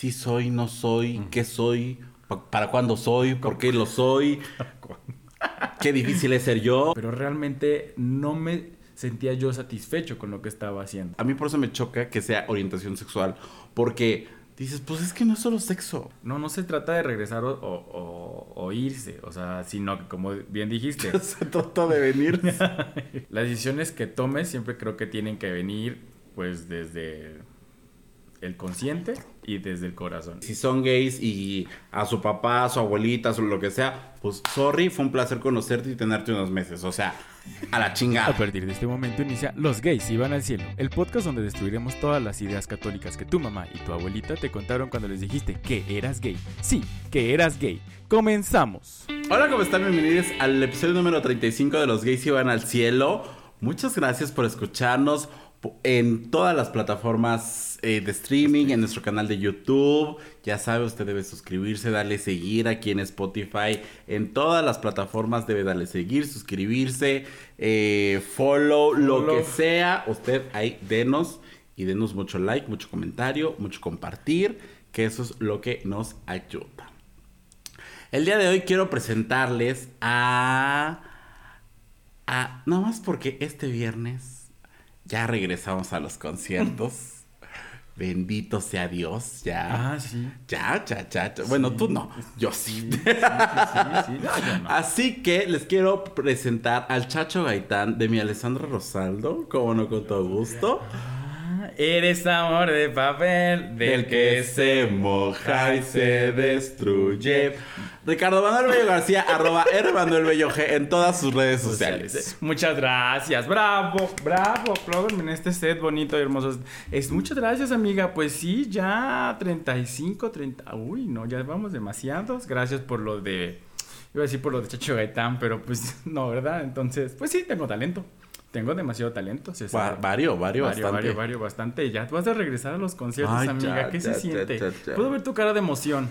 si soy, no soy, qué soy, pa- para cuándo soy, por qué lo soy, qué difícil es ser yo. Pero realmente no me sentía yo satisfecho con lo que estaba haciendo. A mí por eso me choca que sea orientación sexual, porque dices, pues es que no es solo sexo. No, no se trata de regresar o, o- o- o irse, o sea, sino que como bien dijiste, Se trata de venir. las decisiones que tomes siempre creo que tienen que venir pues desde el consciente y desde el corazón. si son gays y a su papá, a su abuelita, o lo que sea, pues sorry, fue un placer conocerte y tenerte unos meses. O sea, a la A chingada. partir de este momento inicia Los gays iban al cielo, el podcast donde destruiremos todas las ideas católicas que tu mamá y tu abuelita te contaron cuando les dijiste que eras gay. Sí, que eras gay. Comenzamos. Hola, ¿cómo están? Bienvenidos al episodio número 35 de Los gays iban al cielo. Muchas gracias por escucharnos en todas las plataformas eh, de streaming, en nuestro canal de YouTube. Ya sabe, usted debe suscribirse, darle seguir aquí en Spotify. En todas las plataformas debe darle seguir, suscribirse, eh, follow, lo Follow. que sea. Usted ahí denos y denos mucho like, mucho comentario, mucho compartir, que eso es lo que nos ayuda. El día de hoy quiero presentarles a... a nada más porque este viernes ya regresamos a los conciertos. Bendito sea Dios, ya. Ah, sí. Ya, ya, ya, ya. Bueno, tú no, yo sí. Sí, sí, sí, sí. No, yo no. Así que les quiero presentar al Chacho Gaitán de mi Alessandra Rosaldo, como no con todo gusto. Eres amor de papel Del que se moja y se destruye. Ricardo Manuel Bello García, arroba R Manuel Bello G en todas sus redes sociales. Muchas gracias, bravo, bravo, apláudanme en este set bonito y hermoso. Es, muchas gracias, amiga. Pues sí, ya 35, 30. Uy, no, ya vamos demasiados. Gracias por lo de. Iba a decir por lo de Chacho Gaitán, pero pues no, ¿verdad? Entonces, pues sí, tengo talento. Tengo demasiado talento. Se sabe. vario, vario, Vario, bastante. vario, vario, bastante. Ya vas a regresar a los conciertos, Ay, amiga. ya, ¿Qué ya, se ya, siente? Puedo ver tu cara de emoción.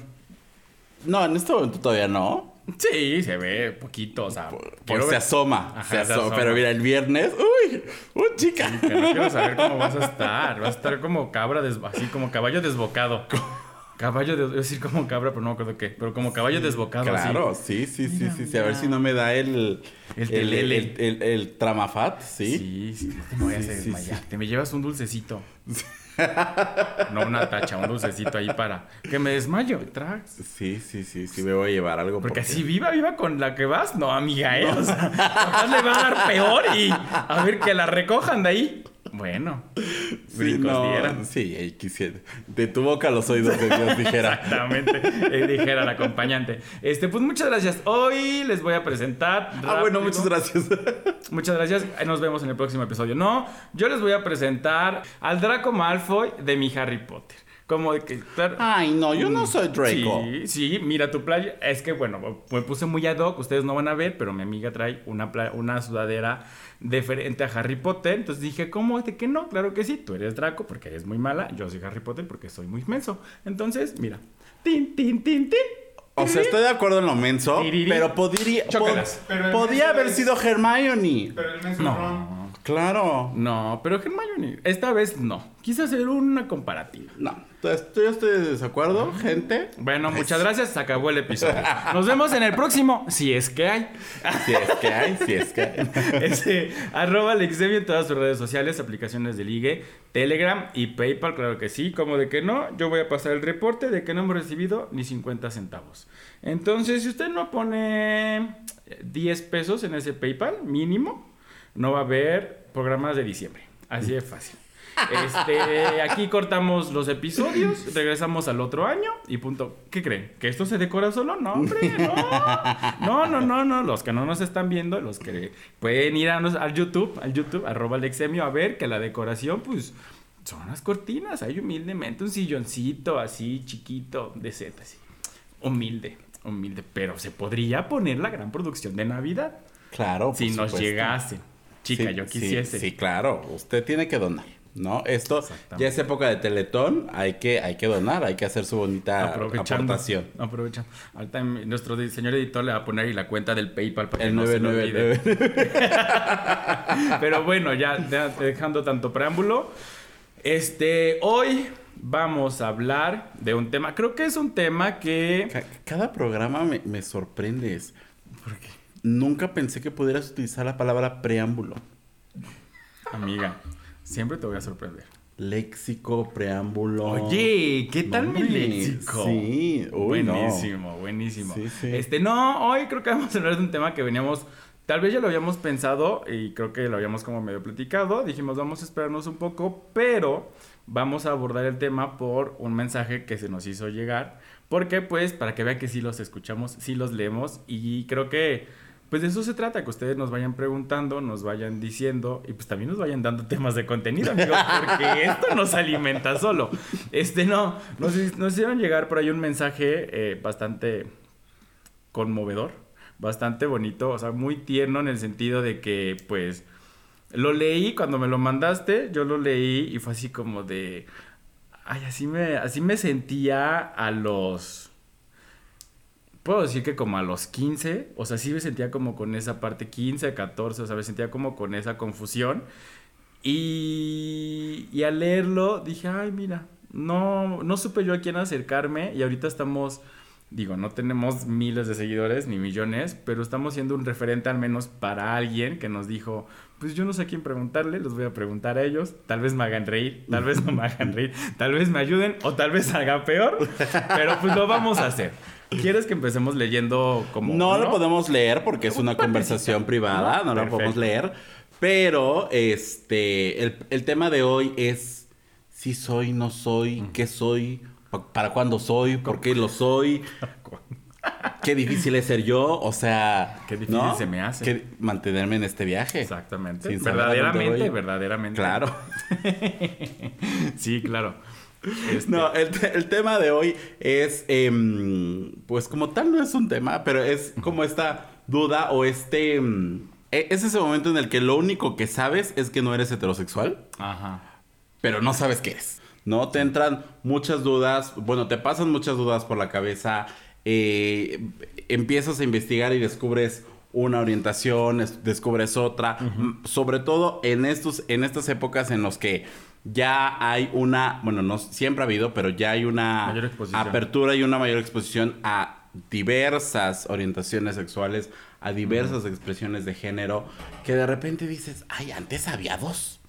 No, en este momento todavía no. Sí, se ve poquito, o sea. Quiero se asoma, Ajá, se se asoma. asoma. Pero mira, el viernes, uy, uy, chica. Que no quiero saber cómo vas a estar. Vas a estar como cabra, des- así como caballo desbocado. Caballo, de, a decir como cabra, pero no me acuerdo qué. Pero como caballo desbocado, Claro, así. sí, sí, sí, Mira, sí, sí. A ver si no me da el. El el, telele. el, el- el tramafat, ¿sí? Sí, sí, no te me vayas a Sí, sí, desmayar. Te me llevas un dulcecito. no una tacha, un dulcecito ahí para que me desmayo. Trax. Sí, sí, sí, sí, me voy a llevar algo. Porque así viva, viva con la que vas, no, amiga, ¿eh? O sea, capaz le va a dar peor y a ver que la recojan de ahí. Bueno, Sí, brincos no, sí, quisiera. De tu boca a los oídos de Dios dijera. Exactamente, eh, dijera el acompañante. Este, pues muchas gracias. Hoy les voy a presentar. Ah, bueno, muchas gracias. Muchas gracias. Eh, Nos vemos en el próximo episodio. No, yo les voy a presentar al Draco Malfoy de mi Harry Potter. Como de que. claro, Ay, no, yo no soy Draco. Sí, sí, mira tu playa. Es que bueno, me puse muy ad hoc, ustedes no van a ver, pero mi amiga trae una, pla- una sudadera diferente a Harry Potter. Entonces dije, ¿cómo? ¿De que no? Claro que sí, tú eres Draco porque eres muy mala, yo soy Harry Potter porque soy muy menso. Entonces, mira. Tin, tin, tin, tin. O sea, estoy de acuerdo en lo menso, pero podría, pod- Pero podía menso haber es- sido Hermione. Pero el menso No. Ron. Claro. No, pero Hermione, esta vez no. Quise hacer una comparativa. No, entonces yo estoy de desacuerdo, gente. Bueno, muchas gracias. Se acabó el episodio. Nos vemos en el próximo, si es que hay. Si es que hay, si es que hay. Ese, arroba Alexdemio en todas sus redes sociales, aplicaciones de ligue, Telegram y PayPal, claro que sí. Como de que no, yo voy a pasar el reporte de que no hemos recibido ni 50 centavos. Entonces, si usted no pone 10 pesos en ese PayPal, mínimo, no va a haber programas de diciembre. Así de fácil. Este, aquí cortamos los episodios, regresamos al otro año y punto. ¿Qué creen? ¿Que esto se decora solo? No, hombre, no. No, no, no, no. Los que no nos están viendo, los que pueden ir a nos- al YouTube, al YouTube, arroba Alexemio, a ver que la decoración, pues, son las cortinas. Hay humildemente un silloncito así, chiquito, de set, así. Humilde, humilde. Pero se podría poner la gran producción de Navidad Claro, si por nos supuesto. llegase. Chica, Sí, yo quisiese. Sí, claro. Usted tiene que donar, ¿no? Esto ya es época de Teletón. Hay que, hay que donar, hay que hacer su bonita Aprovechando. aportación. Aprovechando. Ahorita nuestro señor editor le va a poner ahí la cuenta del PayPal para que El no se lo olvide. 999. Pero bueno, ya, dejando tanto preámbulo. Este, hoy vamos a hablar de un tema, creo que es un tema que... Ca- cada programa me, me sorprendes. Porque nunca pensé que pudieras utilizar la palabra preámbulo. Amiga, siempre te voy a sorprender. Léxico, preámbulo. Oye, ¿qué tal mi léxico? Sí, uy, no. buenísimo, buenísimo. Sí, sí. Este, no, hoy creo que vamos a hablar de un tema que veníamos, tal vez ya lo habíamos pensado y creo que lo habíamos como medio platicado. Dijimos, vamos a esperarnos un poco, pero vamos a abordar el tema por un mensaje que se nos hizo llegar. Porque, pues, para que vean que sí los escuchamos, sí los leemos y creo que pues de eso se trata, que ustedes nos vayan preguntando, nos vayan diciendo y pues también nos vayan dando temas de contenido, amigos, porque esto nos alimenta solo. Este no, nos, nos hicieron llegar por ahí un mensaje eh, bastante conmovedor, bastante bonito, o sea, muy tierno en el sentido de que pues lo leí cuando me lo mandaste, yo lo leí y fue así como de ay, así me así me sentía a los puedo decir que como a los 15, o sea, sí me sentía como con esa parte 15, 14, o sea, me sentía como con esa confusión. Y, y al leerlo dije, ay, mira, no, no supe yo a quién acercarme y ahorita estamos, digo, no tenemos miles de seguidores ni millones, pero estamos siendo un referente al menos para alguien que nos dijo, pues yo no sé a quién preguntarle, los voy a preguntar a ellos, tal vez me hagan reír, tal vez no me hagan reír, tal vez me ayuden o tal vez haga peor, pero pues lo vamos a hacer. ¿Quieres que empecemos leyendo como... No lo podemos leer porque es Un una conversación privada, no lo podemos leer. Pero este el, el tema de hoy es si soy, no soy, qué soy, pa- para cuándo soy, por qué lo soy, qué difícil es ser yo, o sea, Qué difícil ¿no? se me hace. Mantenerme en este viaje. Exactamente. Sin verdaderamente, verdaderamente. Claro. sí, claro. Este, No, el, el tema de hoy es, em, pues como tal no es un tema, pero es como esta duda o este... em, e- es ese momento en el que lo único que sabes es que no eres heterosexual, Ajá. pero no sabes qué eres. ¿No? Te entran muchas dudas, bueno, te pasan muchas dudas por la cabeza, eh, empiezas a investigar y descubres una orientación, es- descubres otra, sobre todo en, estos, en estas épocas en los que ya hay una, bueno, no siempre ha habido, pero ya hay una apertura y una mayor exposición a diversas orientaciones sexuales, a diversas expresiones de género, que de repente dices, ay, antes había dos,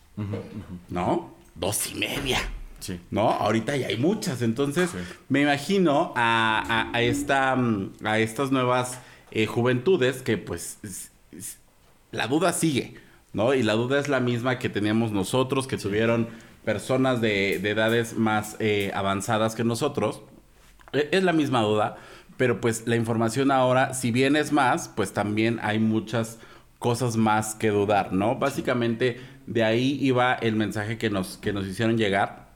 ¿no? Dos y media. Sí. ¿No? Ahorita ya hay muchas. Entonces, Sí. me imagino a, a- a esta, mm, a estas nuevas eh, juventudes que, pues, es- es- la duda sigue, ¿no? Y la duda es la misma que teníamos nosotros, que tuvieron personas de, de edades más eh, avanzadas que nosotros. E- Es la misma duda, pero pues la información ahora, si bien es más, pues también hay muchas cosas más que dudar, ¿no? Básicamente de ahí iba el mensaje que nos, que nos hicieron llegar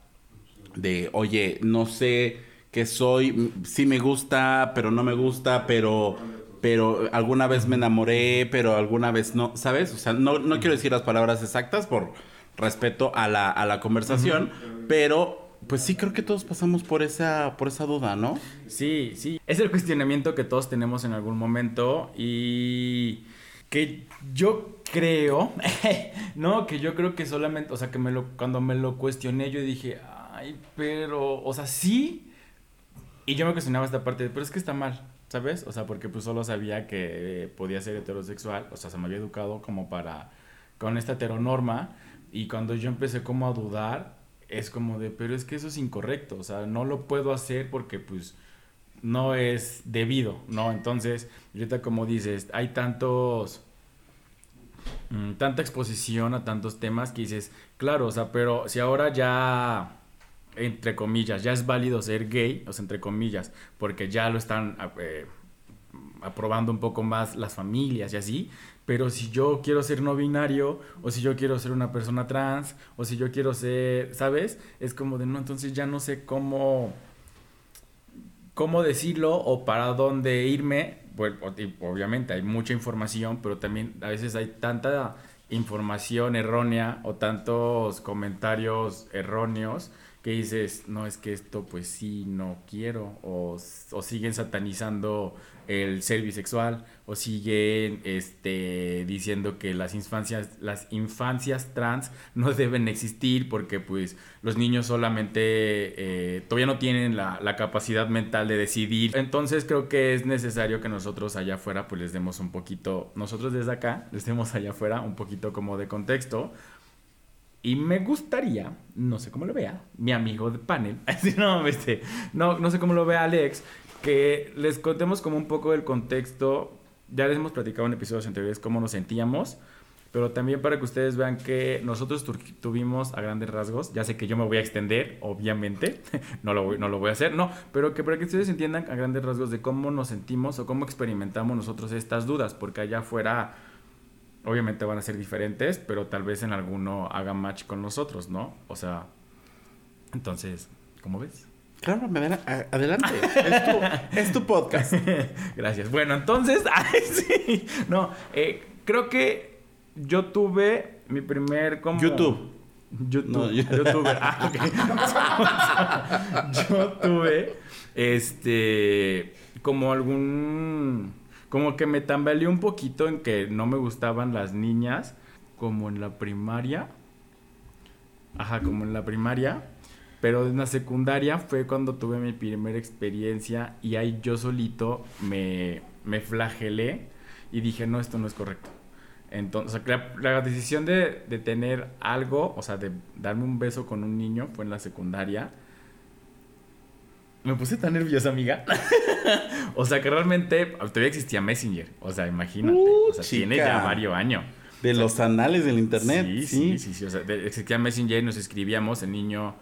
de, oye, no sé qué soy, sí me gusta, pero no me gusta, pero, pero alguna vez me enamoré, pero alguna vez no, ¿sabes? O sea, no, no quiero decir las palabras exactas por respeto a la, a la conversación, pero pues sí creo que todos pasamos por esa, por esa duda, ¿no? Sí, sí. Es el cuestionamiento que todos tenemos en algún momento y que yo creo, no, que yo creo que solamente, o sea, que me lo, cuando me lo cuestioné yo dije, ay, pero, o sea, sí. Y yo me cuestionaba esta parte, de, pero es que está mal, ¿sabes? O sea, porque pues solo sabía que eh, podía ser heterosexual, o sea, se me había educado como para, con esta heteronorma, y cuando yo empecé como a dudar, es como de, pero es que eso es incorrecto, o sea, no lo puedo hacer porque pues no es debido, ¿no? Entonces, ahorita como dices, hay tantos, mm, tanta exposición a tantos temas que dices, claro, o sea, pero si ahora ya, entre comillas, ya es válido ser gay, o sea, entre comillas, porque ya lo están eh, aprobando un poco más las familias y así, pero si yo quiero ser no binario, o si yo quiero ser una persona trans, o si yo quiero ser, ¿sabes? Es como de, no, entonces ya no sé cómo cómo decirlo o para dónde irme. Obviamente hay mucha información, pero también a veces hay tanta información errónea o tantos comentarios erróneos que dices, no, es que esto pues sí, no quiero, o, o siguen satanizando el ser bisexual, o siguen este, diciendo que las infancias, las infancias trans no deben existir porque pues los niños solamente eh, todavía no tienen la, la, capacidad mental de decidir. Entonces creo que es necesario que nosotros allá afuera pues les demos un poquito, nosotros desde acá les demos allá afuera un poquito como de contexto y me gustaría, no sé cómo lo vea, mi amigo de panel, no, este, no, no sé cómo lo vea Alex, que les contemos como un poco del contexto. Ya les hemos platicado en episodios anteriores cómo nos sentíamos, pero también para que ustedes vean que nosotros tuvimos a grandes rasgos, ya sé que yo me voy a extender, obviamente, no lo, voy, no lo voy a hacer, no, pero que para que ustedes entiendan a grandes rasgos de cómo nos sentimos o cómo experimentamos nosotros estas dudas, porque allá afuera obviamente van a ser diferentes, pero tal vez en alguno haga match con nosotros, ¿no? O sea, entonces, ¿cómo ves? Claro, me adelante. es, tu, podcast. Gracias. Bueno, entonces, ay, sí. No, eh, creo que yo tuve mi primer como... YouTube. YouTube. No, yo... Ah, yo tuve, este, como algún como que me tambaleé un poquito en que no me gustaban las niñas, como en la primaria. Ajá, como en la primaria. Pero en la secundaria fue cuando tuve mi primera experiencia y ahí yo solito me, me flagelé y dije, no, esto no es correcto. Entonces, la, la, decisión de, de, tener algo, o sea, de darme un beso con un niño fue en la secundaria. Me puse tan nerviosa, amiga. o sea, que realmente todavía existía Messenger. O sea, imagínate. o sea, tiene ya varios años. De los anales del internet. Sí, sí, sí. sí, O sea, existía Messenger y nos escribíamos, el niño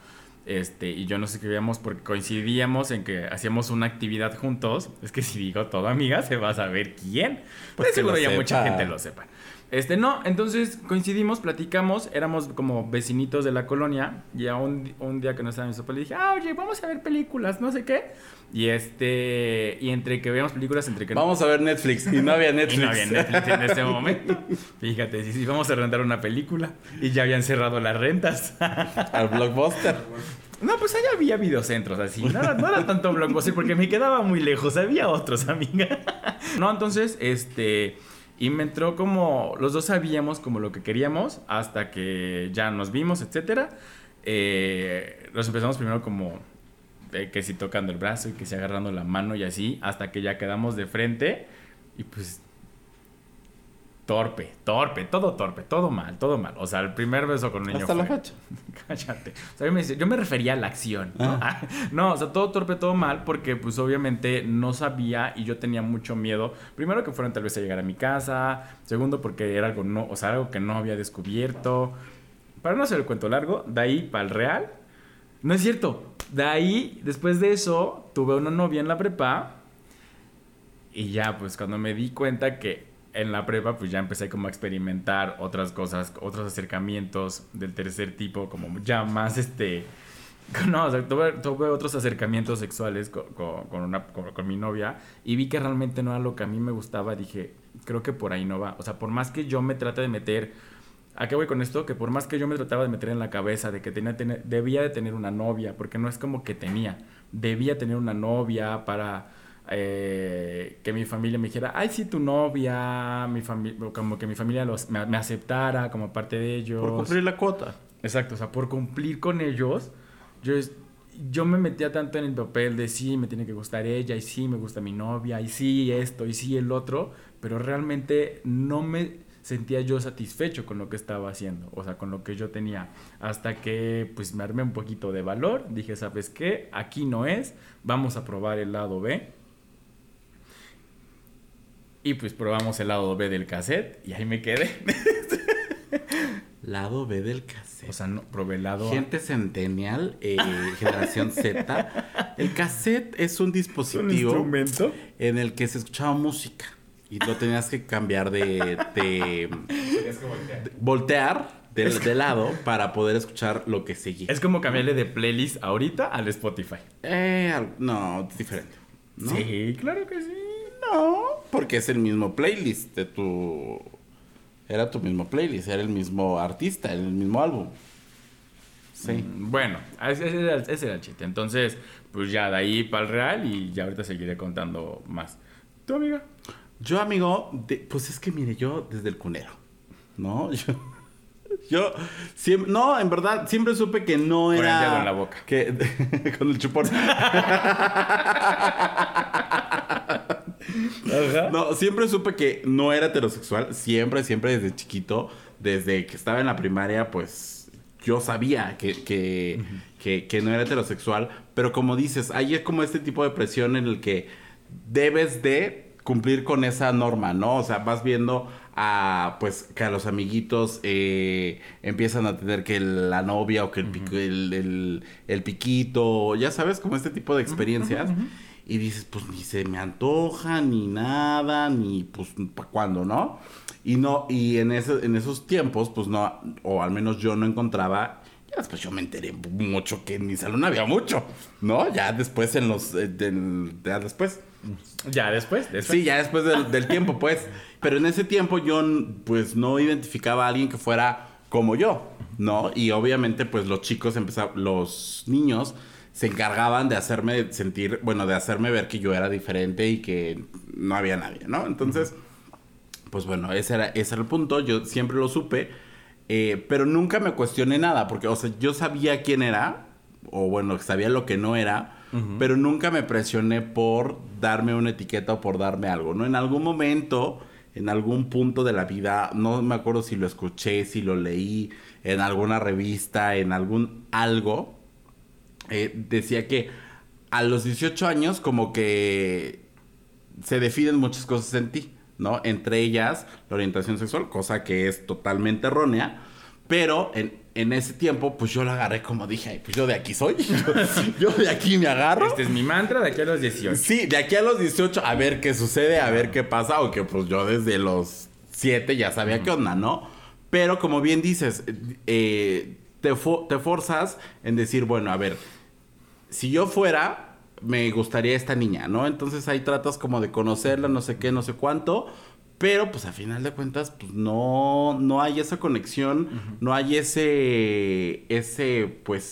este, y yo nos escribíamos porque coincidíamos en que hacíamos una actividad juntos. Es que si digo todo, amiga, se va a saber quién. Pues seguro ya mucha gente lo sepa. Este, no, entonces coincidimos, platicamos, éramos como vecinitos de la colonia y a un, un día que no estaba mi sopa le dije, ah, oye, vamos a ver películas, no sé qué. Y este, y entre que veíamos películas, entre que... Vamos a ver Netflix y no había Netflix. y no había Netflix en ese momento. Fíjate, sí, sí, vamos a rentar una película y ya habían cerrado las rentas. Al blockbuster. No, pues allá había videocentros así. No era, no era tanto blockbuster porque me quedaba muy lejos. Había otros, amiga. No, entonces, este y me entró como, los dos sabíamos como lo que queríamos hasta que ya nos vimos, etcétera. Eh, empezamos primero como que si tocando el brazo y que si agarrando la mano y así, hasta que ya quedamos de frente y pues torpe, torpe, todo torpe, todo mal, todo mal. O sea, el primer beso con un niño. Hasta la facha. Cállate. O sea, yo, me, yo me refería a la acción. ¿no? Ah. no, o sea, todo torpe, todo mal, porque pues obviamente no sabía y yo tenía mucho miedo. Primero que fueron tal vez a llegar a mi casa. Segundo, porque era algo no, o sea, algo que no había descubierto. Para no hacer el cuento largo, de ahí para el real. No es cierto. De ahí, después de eso, tuve una novia en la prepa. Y ya, pues cuando me di cuenta que en la prepa pues ya empecé como a experimentar otras cosas, otros acercamientos del tercer tipo, como ya más este... No, o sea, tuve, otros acercamientos sexuales con, con, una, con, mi novia y vi que realmente no era lo que a mí me gustaba. Dije, creo que por ahí no va. O sea, por más que yo me trate de meter... ¿A qué voy con esto? Que por más que yo me trataba de meter en la cabeza de que tenía, debía de tener una novia, porque no es como que tenía, debía tener una novia para eh, que mi familia me dijera, ay, sí, tu novia, mi como que mi familia los, me, aceptara como parte de ellos. Por cumplir la cuota. Exacto, o sea, por cumplir con ellos, yo, yo me metía tanto en el papel de sí, me tiene que gustar ella, y sí, me gusta mi novia, y sí, esto, y sí, el otro, pero realmente no me sentía yo satisfecho con lo que estaba haciendo, o sea, con lo que yo tenía, hasta que pues me armé un poquito de valor, dije, ¿sabes qué? Aquí no es, vamos a probar el lado B y pues probamos el lado B del cassette y ahí me quedé. lado B del cassette. O sea, no, probé el lado Gente centennial, eh, generación Z. El cassette es un dispositivo. ¿Un instrumento? En el que se escuchaba música. Y lo tenías que cambiar de. de, voltear. de, lado para poder escuchar lo que seguía. Es como cambiarle de playlist ahorita al Spotify. Eh, no, es diferente. Sí, claro que sí. No, porque es el mismo playlist de tu... Era tu mismo playlist, era el mismo artista, el mismo álbum. Sí. Bueno, ese, era, ese era el chiste. Entonces, pues ya de ahí para el real y ya ahorita seguiré contando más. ¿Tu amiga? Yo, amigo, de- pues es que mire, yo desde el cunero, ¿no? Yo, yo siempre, no, en verdad, siempre supe que no Con el era... dedo en la boca. Que, con el chupón. No, siempre supe que no era heterosexual. Siempre, siempre desde chiquito. Desde que estaba en la primaria, pues yo sabía que, que, que- que no era heterosexual. Pero como dices, hay como este tipo de presión en el que debes de cumplir con esa norma, ¿no? O sea, vas viendo a, pues, que a los amiguitos eh, empiezan a tener que la novia o que el, pico- el, el- el piquito, ya sabes, como este tipo de experiencias. Y dices, pues ni se me antoja, ni nada, ni pues para cuándo, ¿no? Y no, y en, ese, en esos tiempos, pues no, o al menos yo no encontraba. Ya después yo me enteré mucho que en mi salón había mucho, ¿no? Ya después en los. eh, del- ya después. Ya después, después. Sí, ya después del, del tiempo, pues. Pero en ese tiempo yo, pues, no identificaba a alguien que fuera como yo, ¿no? Y obviamente, pues, los chicos empezaban, los niños se encargaban de hacerme sentir, bueno, de hacerme ver que yo era diferente y que no había nadie, ¿no? Entonces, pues bueno, ese era, ese era el punto, yo siempre lo supe, eh, pero nunca me cuestioné nada, porque, o sea, yo sabía quién era, o bueno, sabía lo que no era, pero nunca me presioné por darme una etiqueta o por darme algo, ¿no? En algún momento, en algún punto de la vida, no me acuerdo si lo escuché, si lo leí en alguna revista, en algún algo, eh, decía que a los 18 años como que se definen muchas cosas en ti, ¿no? Entre ellas la orientación sexual, cosa que es totalmente errónea, pero en, en ese tiempo pues yo la agarré como dije, "Ay, pues yo de aquí soy, yo, yo de aquí me agarro. Este es mi mantra de aquí a los 18. Sí, de aquí a los 18 a ver qué sucede, a ver qué pasa, o que pues yo desde los 7 ya sabía qué onda, ¿no? Pero como bien dices, eh, te, fo- te forzas en decir, bueno, a ver, si yo fuera, me gustaría esta niña, ¿no? Entonces ahí tratas como de conocerla, no sé qué, no sé cuánto. Pero pues a final de cuentas, pues no, no hay esa conexión, no hay ese, ese, pues,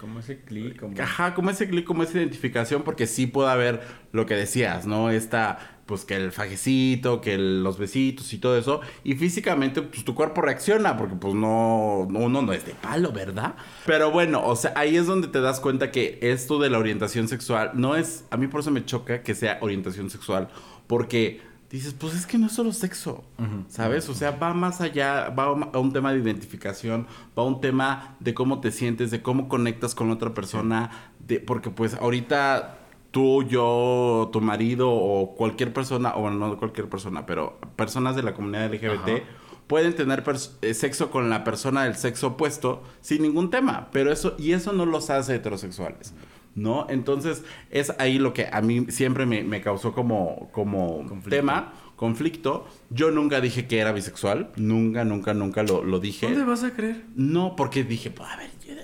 Como ese clic, como... Ajá, como ese clic, como esa identificación, porque sí puede haber lo que decías, ¿no? Esta, pues que el fajecito, que los besitos y todo eso. Y físicamente, pues tu cuerpo reacciona, porque pues no- uno no es de palo, ¿verdad? Pero bueno, o sea, ahí es donde te das cuenta que esto de la orientación sexual no es, a mí por eso me choca que sea orientación sexual, porque dices, pues es que no es solo sexo, ¿sabes? O sea, va más allá, va a un tema de identificación, va a un tema de cómo te sientes, de cómo conectas con otra persona, de, porque pues ahorita tú, yo, tu marido o cualquier persona, o bueno, no cualquier persona, pero personas de la comunidad LGBT pueden tener eh, sexo con la persona del sexo opuesto sin ningún tema, pero eso y eso no los hace heterosexuales. ¿No? Entonces, es ahí lo que a mí siempre me, me causó como, como Conflicto. tema, conflicto. Yo nunca dije que era bisexual. Nunca, nunca, nunca lo, lo dije. ¿Dónde vas a creer? No, porque dije, pues, a ver, yo-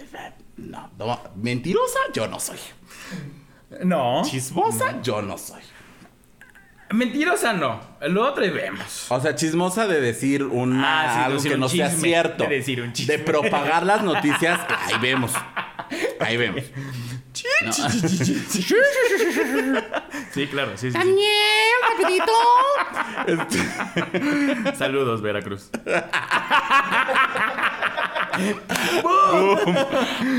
no, no, mentirosa yo no soy. No. Chismosa yo no soy. Mentirosa no. Lo otro y vemos. O sea, chismosa de decir una, Ah, sí, algo decir que un no sea chisme, cierto. de decir un chisme. De propagar las noticias, ahí vemos. Ahí vemos. No. Sí, claro, sí, sí, rapidito. Saludos, Veracruz.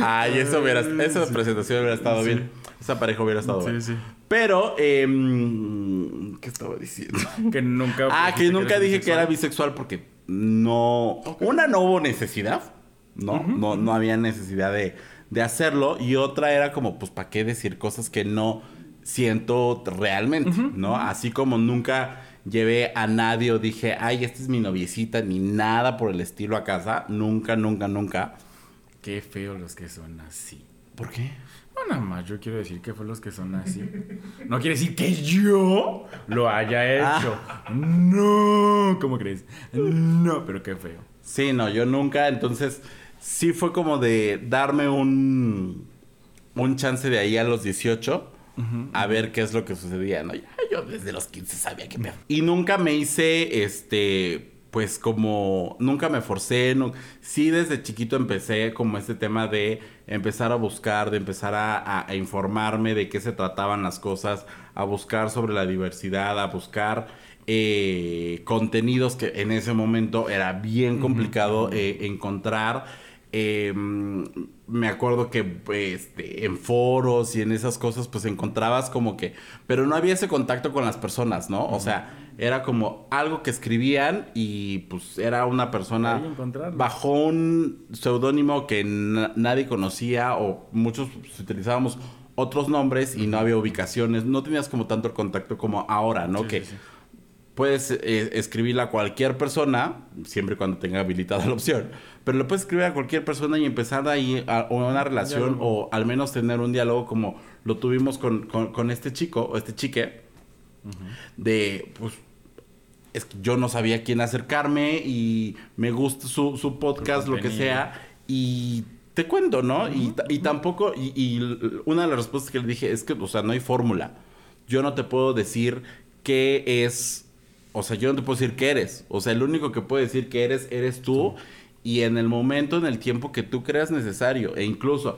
Ay, eso hubiera, esa presentación hubiera estado bien. Esa pareja hubiera estado Sí, bien. sí. Pero, em, ¿qué estaba diciendo? Que nunca. Ah, que nunca dije que era bisexual. bisexual porque no. Una, no hubo necesidad, ¿no? no, no había necesidad de, de hacerlo. Y otra era como, pues, ¿para qué decir cosas que no siento realmente, ¿no? Así como nunca llevé a nadie o dije, ay, esta es mi noviecita, ni nada por el estilo a casa. Nunca, nunca, nunca. Qué feo los que son así. ¿Por qué? No, nada más, yo quiero decir que fue los que son así. No quiere decir que yo lo haya hecho. No, ¿cómo crees? No, pero qué feo. Sí, no, yo nunca. Entonces, sí fue como de darme un, un chance de ahí a los 18 a ver qué es lo que sucedía, ¿no? Ya yo desde los 15 sabía que me... Y nunca me hice, este, pues como nunca me forcé, no, sí desde chiquito empecé como este tema de empezar a buscar, de empezar a, a, informarme de qué se trataban las cosas, a buscar sobre la diversidad, a buscar eh, contenidos que en ese momento era bien complicado eh, encontrar. Eh, me acuerdo que este, en foros y en esas cosas pues encontrabas como que, pero no había ese contacto con las personas, ¿no? O sea, era como algo que escribían y pues era una persona bajo un seudónimo que nadie conocía o muchos pues, utilizábamos otros nombres y no había ubicaciones, no tenías como tanto el contacto como ahora, ¿no? que puedes eh, escribirle a cualquier persona, siempre y cuando tenga habilitada la opción, pero le puedes escribir a cualquier persona y empezar ahí a, una relación o al menos tener un diálogo como lo tuvimos con, con, este chico o este chique, de pues es que yo no sabía quién acercarme y me gusta su, su podcast, lo que sea, y te cuento, ¿no? y, y, tampoco, y, y, una de las respuestas que le dije es que, o sea, no hay fórmula. Yo no te puedo decir qué es o sea, yo no te puedo decir qué eres. O sea, el único que puede decir que eres, eres tú. Y en el momento, en el tiempo que tú creas necesario. E incluso,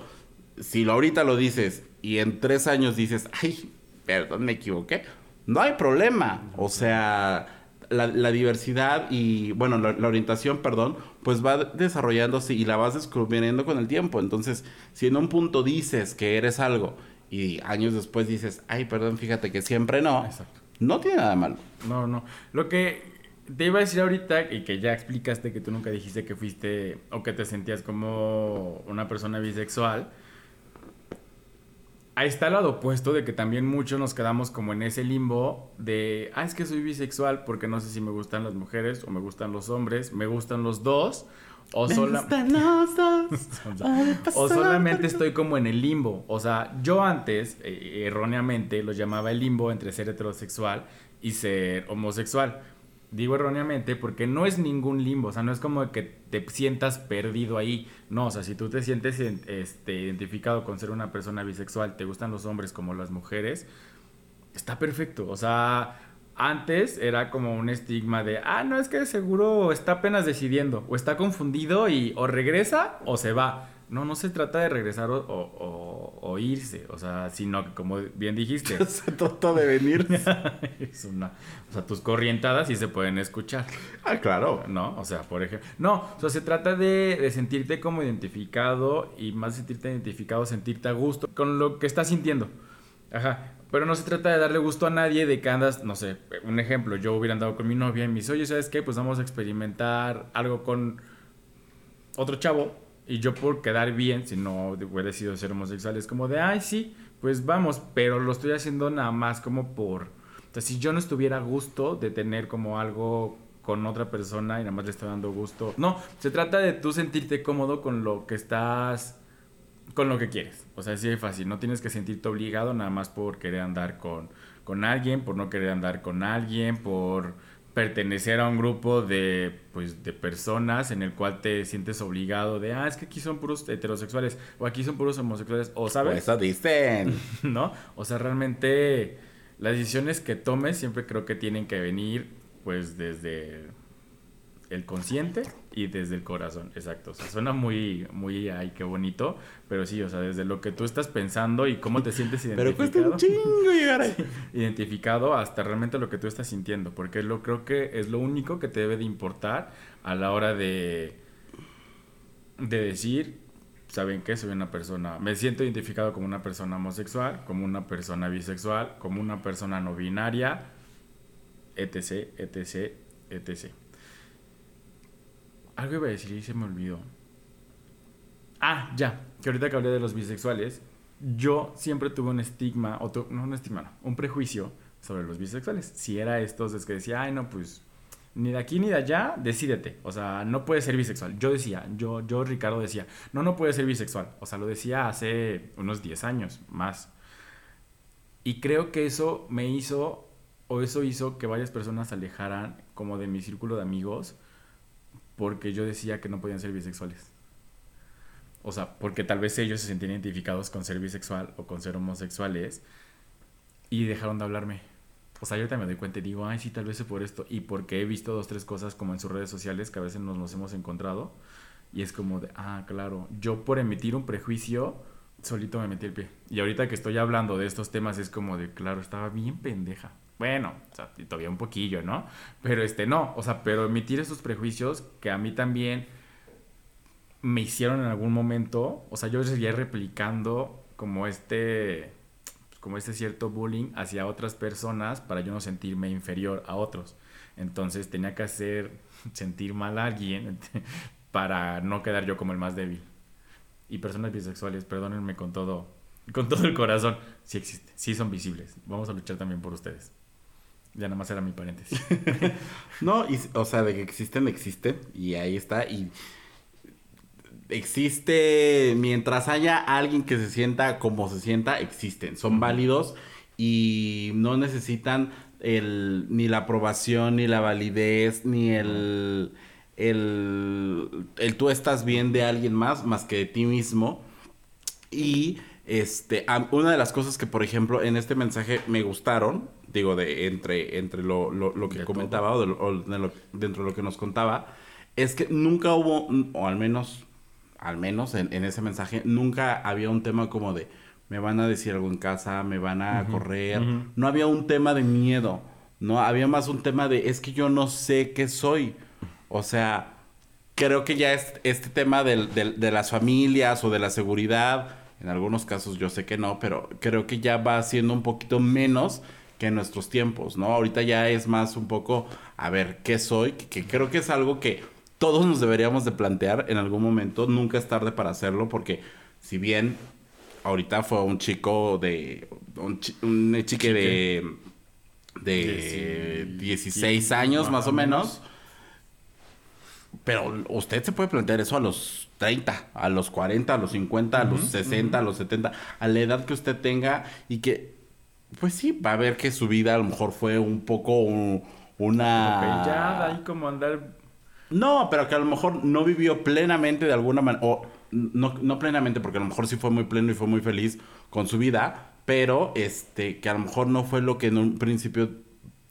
si ahorita lo dices y en tres años dices, ay, perdón, me equivoqué. No hay problema. O sea, la, diversidad y, bueno, la, la, orientación, perdón, pues va desarrollándose y la vas descubriendo con el tiempo. Entonces, si en un punto dices que eres algo y años después dices, ay, perdón, fíjate que siempre no. Exacto no tiene nada malo. No, no. Lo que te iba a decir ahorita y que ya explicaste que tú nunca dijiste que fuiste o que te sentías como una persona bisexual. Ahí está el lado opuesto de que también muchos nos quedamos como en ese limbo de, ah, es que soy bisexual porque no sé si me gustan las mujeres o me gustan los hombres, me gustan los dos. O, o solamente estoy como en el limbo. O sea, yo antes, eh, erróneamente, lo llamaba el limbo entre ser heterosexual y ser homosexual. Digo erróneamente porque no es ningún limbo, o sea, no es como que te sientas perdido ahí. No, o sea, si tú te sientes este, identificado con ser una persona bisexual, te gustan los hombres como las mujeres, está perfecto. O sea, antes era como un estigma de, ah, no, es que seguro está apenas decidiendo, o está confundido y o regresa o se va. No, no se trata de regresar o, o, irse, o sea, sino que como bien dijiste. se trata de venir. es una, o sea, tus corrientadas sí se pueden escuchar. Ah, claro. ¿No? O sea, por ejemplo. No, o sea, se trata de, de sentirte como identificado y más sentirte identificado, sentirte a gusto con lo que estás sintiendo. Ajá. Pero no se trata de darle gusto a nadie de que andas, no sé, un ejemplo, yo hubiera andado con mi novia y me dice, oye, ¿sabes qué? Pues vamos a experimentar algo con otro chavo. Y yo por quedar bien, si no hubiera decidido ser homosexual, es como de, ay, sí, pues vamos, pero lo estoy haciendo nada más como por... O si yo no estuviera gusto de tener como algo con otra persona y nada más le estoy dando gusto. No, se trata de tú sentirte cómodo con lo que estás con lo que quieres. O sea, así de fácil. No tienes que sentirte obligado nada más por querer andar con, con alguien, por no querer andar con alguien, por pertenecer a un grupo de, pues, de personas en el cual te sientes obligado de, ah, es que aquí son puros heterosexuales o aquí son puros homosexuales, o sabes. eso dicen. ¿No? O sea, realmente las decisiones que tomes siempre creo que tienen que venir, pues, desde el consciente y desde el corazón, exacto. O sea, suena muy, muy, ay, qué bonito, pero sí, o sea, desde lo que tú estás pensando y cómo te sientes identificado. pero cuesta un chingo llegar ahí. Identificado hasta realmente lo que tú estás sintiendo, porque lo creo que es lo único que te debe de importar a la hora de, de decir, ¿saben qué? Soy una persona, me siento identificado como una persona homosexual, como una persona bisexual, como una persona no binaria, etc, etc, etc. Algo iba a decir y se me olvidó. Ah, ya. Que ahorita que hablé de los bisexuales, yo siempre tuve un estigma, o no un estigma, no, un prejuicio sobre los bisexuales. Si era estos, es que decía, ay, no, pues ni de aquí ni de allá, decídete. O sea, no puedes ser bisexual. Yo decía, yo, yo, Ricardo, decía, no, no puedes ser bisexual. O sea, lo decía hace unos 10 años más. Y creo que eso me hizo, o eso hizo que varias personas se alejaran como de mi círculo de amigos porque yo decía que no podían ser bisexuales. O sea, porque tal vez ellos se sentían identificados con ser bisexual o con ser homosexuales y dejaron de hablarme. o sea, yo ahorita me doy cuenta y digo, ay, sí, tal vez es por esto. Y porque he visto dos, tres cosas como en sus redes sociales que a veces nos, nos hemos encontrado. Y es como de, ah, claro, yo por emitir un prejuicio, solito me metí el pie. Y ahorita que estoy hablando de estos temas es como de, claro, estaba bien pendeja. Bueno, o sea, todavía un poquillo, ¿no? Pero este no, o sea, pero emitir esos prejuicios que a mí también me hicieron en algún momento, o sea, yo seguía replicando como este como este cierto bullying hacia otras personas para yo no sentirme inferior a otros. Entonces tenía que hacer sentir mal a alguien para no quedar yo como el más débil. Y personas bisexuales, perdónenme con todo, con todo el corazón, sí existen, sí son visibles. Vamos a luchar también por ustedes. Ya nada más era mi paréntesis. no, y, o sea, de que existen, existen. Y ahí está. Y existe, mientras haya alguien que se sienta como se sienta, existen, son válidos y no necesitan el, ni la aprobación, ni la validez, ni el, el, el tú estás bien de alguien más, más que de ti mismo. Y este, una de las cosas que, por ejemplo, en este mensaje me gustaron, digo, de entre, entre lo, lo, que comentaba o, dentro de lo que nos contaba, es que nunca hubo, o al menos al menos en, ese mensaje, nunca había un tema como de me van a decir algo en casa, me van a correr. No había un tema de miedo, no había más un tema de es que yo no sé qué soy. O sea, creo que ya es, este tema de las familias o de la seguridad, en algunos casos yo sé que no, pero creo que ya va siendo un poquito menos que en nuestros tiempos, ¿no? Ahorita ya es más un poco, a ver, ¿qué soy? que creo que es algo que todos nos deberíamos de plantear en algún momento. Nunca es tarde para hacerlo porque si bien ahorita fue un chico de... Un, chique, de... De 16 años más o menos. Pero usted se puede plantear eso a los 30, a los 40, a los 50, a los 60, a los 70, a la edad que usted tenga y que, pues sí, va a ver que su vida a lo mejor fue un poco una... ya, ahí como andar no, pero que a lo mejor no vivió plenamente de alguna manera, o no, no plenamente, porque a lo mejor sí fue muy pleno y fue muy feliz con su vida, pero este, que a lo mejor no fue lo que en un principio...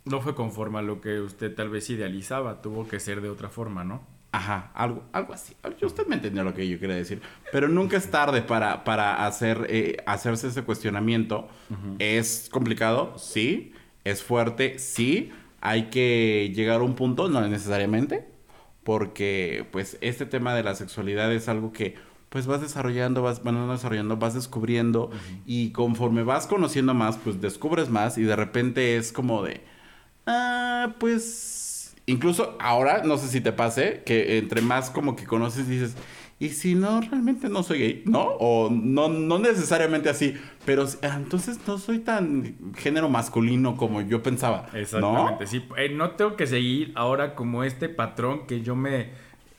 No fue conforme a lo que usted tal vez idealizaba, tuvo que ser de otra forma, ¿no? Ajá, algo, algo así. Usted me entendió lo que yo quería decir. Pero nunca es tarde para, para hacer, eh, hacerse ese cuestionamiento. ¿Es complicado? Sí. ¿Es fuerte? Sí. Hay que llegar a un punto, no necesariamente porque pues este tema de la sexualidad es algo que pues vas desarrollando, vas bueno, desarrollando, vas descubriendo y conforme vas conociendo más, pues descubres más y de repente es como de, ah, pues incluso ahora, no sé si te pase, que entre más como que conoces dices, y si no, realmente no soy gay, ¿no? O no, no necesariamente así, pero ah, entonces no soy tan género masculino como yo pensaba. Exactamente, sí. Eh, no tengo que seguir ahora como este patrón que yo me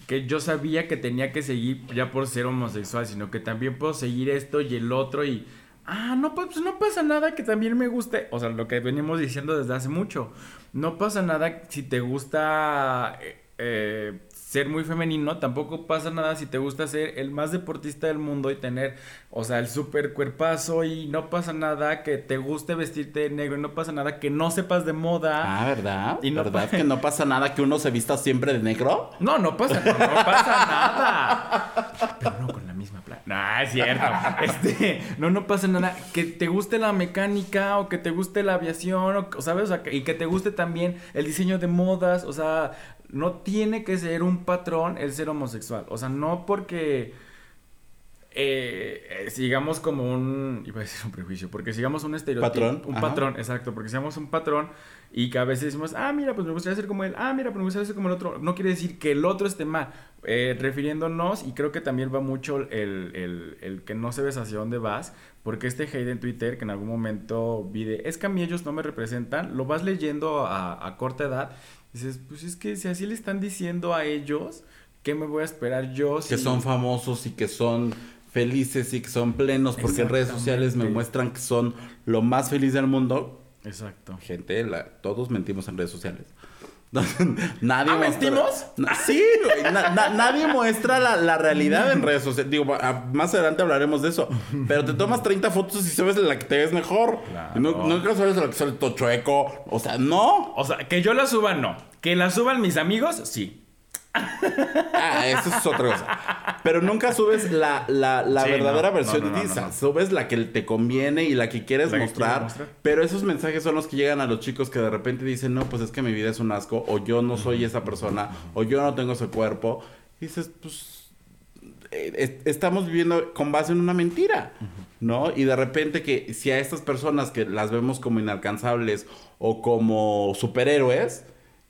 que yo sabía que tenía que seguir ya por ser homosexual, sino que también puedo seguir esto y el otro y ah, no pues no pasa nada que también me guste, o sea, lo que venimos diciendo desde hace mucho. No pasa nada si te gusta eh, eh ser muy femenino, tampoco pasa nada si te gusta ser el más deportista del mundo y tener, o sea, el super cuerpazo y no pasa nada que te guste vestirte de negro y no pasa nada que no sepas de moda. Ah, ¿verdad? Y no ¿Verdad que no pasa nada que uno se vista siempre de negro? No, no pasa, no, pasa nada. Pero no con misma. No, es cierto. Este, no, no pasa nada. Que te guste la mecánica o que te guste la aviación o, ¿sabes? y que te guste también el diseño de modas, o sea, no tiene que ser un patrón el ser homosexual. O sea, no porque eh, sigamos como un. iba a decir un prejuicio, porque sigamos un estereotipo. Patrón. Un patrón, exacto, porque sigamos un patrón y que a veces decimos, ah, mira, pues me gustaría ser como él, ah, mira, pues me gustaría ser como el otro. No quiere decir que el otro esté mal. Eh, refiriéndonos, y creo que también va mucho el, el, que no se ves hacia dónde vas, porque este hate en Twitter, que en algún momento vi de, es que a mí ellos no me representan, lo vas leyendo a, a corta edad Dices, pues es que si así le están diciendo a ellos, ¿qué me voy a esperar yo? Que son famosos y que son felices y que son plenos porque en redes sociales me muestran que son lo más feliz del mundo. Exacto. Gente, todos mentimos en redes sociales. nadie ¿Ah, muestra- mentimos? Na- sí, güey. na- na- nadie muestra la, la realidad en redes sociales. Digo, a- más adelante hablaremos de eso. Pero te tomas 30 fotos y sabes la que te ves mejor. Claro. Y No, nunca sabes la que sale todo chueco. O sea, no. O sea, que yo la suba, no. Que la suban mis amigos, sí. Ah, eso es otra cosa. Pero nunca subes la, la, la Sí, verdadera no, versión no, no, de no. Subes la que te conviene y la que quieres La mostrar. Pero esos mensajes son los que llegan a los chicos que de repente dicen, no, pues es que mi vida es un asco, o yo no soy esa persona, o yo no tengo ese cuerpo. Y dices, pues eh, es- estamos viviendo con base en una mentira, ¿no? Y de repente que si a estas personas que las vemos como inalcanzables o como superhéroes,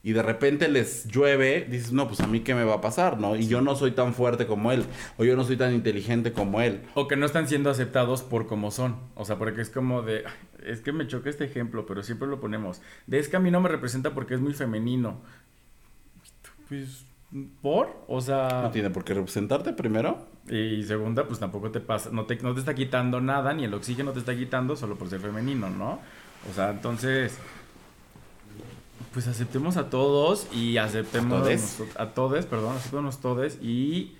y de repente les llueve, dices, no, pues a mí qué me va a pasar, ¿no? Y yo no soy tan fuerte como él, o yo no soy tan inteligente como él. O que no están siendo aceptados por como son. O sea, porque es como de. Es que me choca este ejemplo, pero siempre lo ponemos. De es que a mí no me representa porque es muy femenino. Pues. ¿Por? O sea. No tiene por qué representarte primero. Y segunda, pues tampoco te pasa. No te, no te está quitando nada, ni el oxígeno te está quitando solo por ser femenino, ¿no? O sea, entonces. Pues aceptemos a todos y aceptemos ¿A todes? a todes, perdón, aceptemos todes y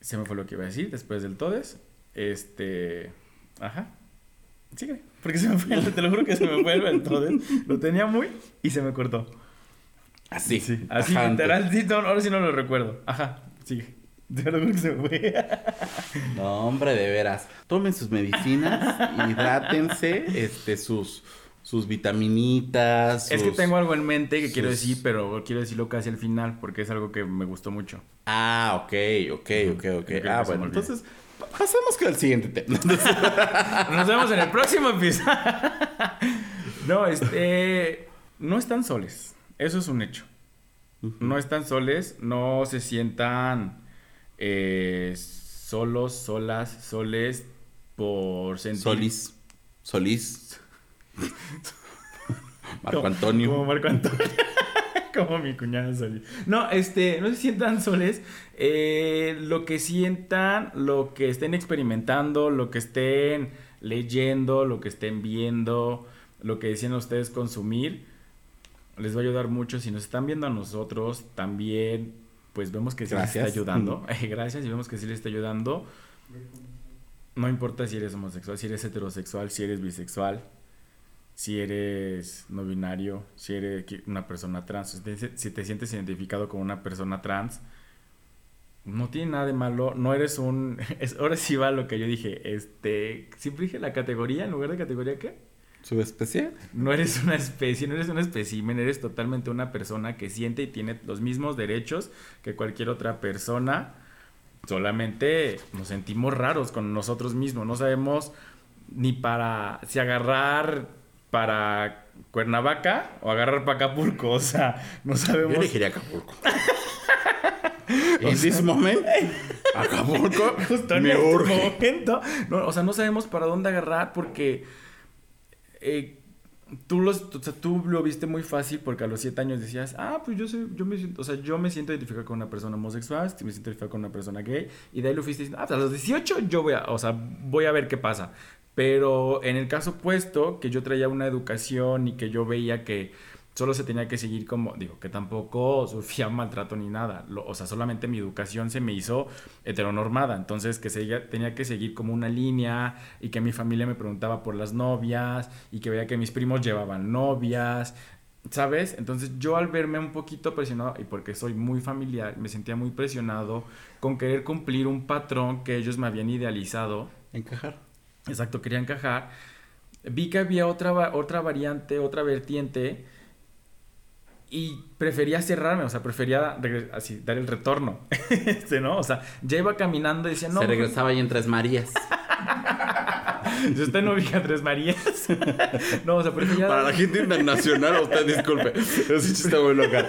se me fue lo que iba a decir después del todes. Este, ajá. Sigue, porque se me fue, te lo juro que se me fue el todes. Lo tenía muy y se me cortó. Así. Así literal, sí, no, ahora sí no lo recuerdo. Ajá, sigue. Te lo juro que se me fue. No, hombre, de veras. Tomen sus medicinas, hidrátense, este, sus, sus vitaminitas. Es que tengo algo en mente que quiero decir, pero quiero decirlo casi al final porque es algo que me gustó mucho. Ah, ok, ok, ok, ok. Ah, bueno, entonces pa- pasemos el siguiente tema. Nos vemos en el próximo episodio. no, este. No están soles. Eso es un hecho. No están soles. No se sientan eh, solos, solas, soles por sentir. Solís. Solís. Marco Como- Antonio. Como Marco Antonio. como mi cuñada Solís. No, este, no se sientan soles. Eh, lo que sientan, lo que estén experimentando, lo que estén leyendo, lo que estén viendo, lo que decían ustedes consumir, les va a ayudar mucho. Si nos están viendo a nosotros, también, pues vemos que sí les está ayudando. Eh, Gracias, y vemos que sí les está ayudando. No importa si eres homosexual, si eres heterosexual, si eres bisexual, si eres no binario, si eres una persona trans, si te, si te sientes identificado como una persona trans, no tiene nada de malo, no eres un... es- ahora sí va lo que yo dije, este, siempre dije la categoría, en lugar de categoría, ¿qué? ¿Subespecie? No eres una especie, no eres un espécimen, eres totalmente una persona que siente y tiene los mismos derechos que cualquier otra persona. Solamente nos sentimos raros con nosotros mismos, no sabemos ni para si agarrar para Cuernavaca o agarrar para Acapulco, o sea, no Yo sabemos. elegiría Acapulco. En this moment, Acapulco Justo en me este urge. momento. No, o sea, no sabemos para dónde agarrar porque eh, tú, los, o sea, tú lo viste muy fácil porque a los siete años decías, ah, pues yo, soy, yo, me, siento, o sea, yo me siento identificado con una persona homosexual, me siento identificado con una persona gay, y de ahí lo fuiste diciendo, ah, pues a los 18 yo voy a, o sea, voy a ver qué pasa. Pero en el caso opuesto, que yo traía una educación y que yo veía que solo se tenía que seguir como, digo, que tampoco sufría maltrato ni nada, lo- o sea, solamente mi educación se me hizo heteronormada, entonces que seguía- tenía que seguir como una línea y que mi familia me preguntaba por las novias y que veía que mis primos llevaban novias, ¿sabes? Entonces yo al verme un poquito presionado y porque soy muy familiar, me sentía muy presionado con querer cumplir un patrón que ellos me habían idealizado. Encajar. Exacto, quería encajar. Vi que había otra, otra variante, otra vertiente y prefería cerrarme, o sea, prefería así, dar el retorno. este, ¿no? O sea, ya iba caminando y decía, no, Se regresaba ahí en Tres Marías. yo estoy en ubica Tres Marías. no, o sea, prefería, Para la gente internacional, usted disculpe. Ese chiste está muy local.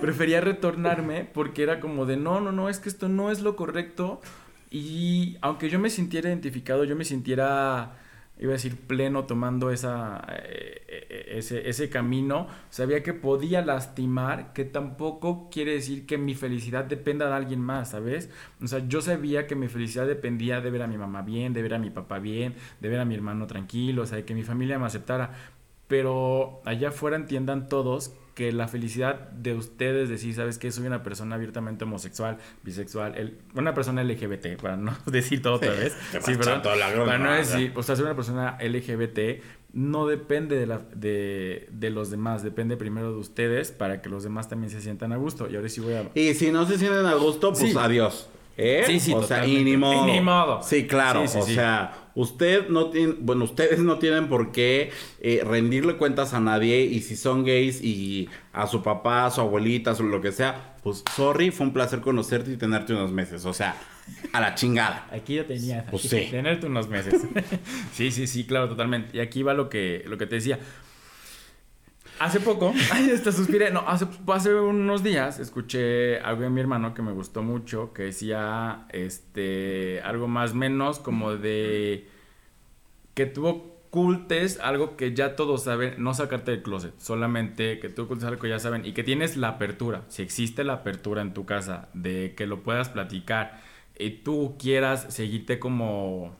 prefería retornarme porque era como de, no, no, no, es que esto no es lo correcto. Y aunque yo me sintiera identificado, yo me sintiera, iba a decir, pleno tomando esa, eh, eh, ese, ese camino, sabía que podía lastimar, que tampoco quiere decir que mi felicidad dependa de alguien más, ¿sabes? O sea, yo sabía que mi felicidad dependía de ver a mi mamá bien, de ver a mi papá bien, de ver a mi hermano tranquilo, o sea, de que mi familia me aceptara. Pero allá afuera entiendan todos que la felicidad de ustedes decir, ¿sabes qué? Soy una persona abiertamente homosexual, bisexual, el- una persona LGBT, para no decir todo otra Sí, vez. Sí, perdón. echando la Para no decir, o sea, ser una persona LGBT no depende de, la, de, de los demás, depende primero de ustedes para que los demás también se sientan a gusto. Y ahora sí voy a... Y si no se sienten a gusto, pues Sí. adiós. ¿Eh? Sí, sí, O sea, y ni modo. Y ni modo. Sí, claro. Sí, sí, o sí. sea, usted no tiene, bueno, ustedes no tienen por qué eh, rendirle cuentas a nadie. Y si son gays y a su papá, a su abuelita, a lo que sea, pues sorry, fue un placer conocerte y tenerte unos meses. O sea, a la chingada. Aquí ya tenías. Pues sí. Tenerte unos meses. sí, sí, sí, claro, totalmente. Y aquí va lo que, lo que te decía. Hace poco, ay, hasta suspiré. No, hace, hace unos días escuché algo de mi hermano que me gustó mucho, que decía, este, algo más menos como de que tú ocultes algo que ya todos saben, no sacarte del closet, solamente que tú ocultes algo que ya saben y que tienes la apertura, si existe la apertura en tu casa, de que lo puedas platicar y tú quieras seguirte como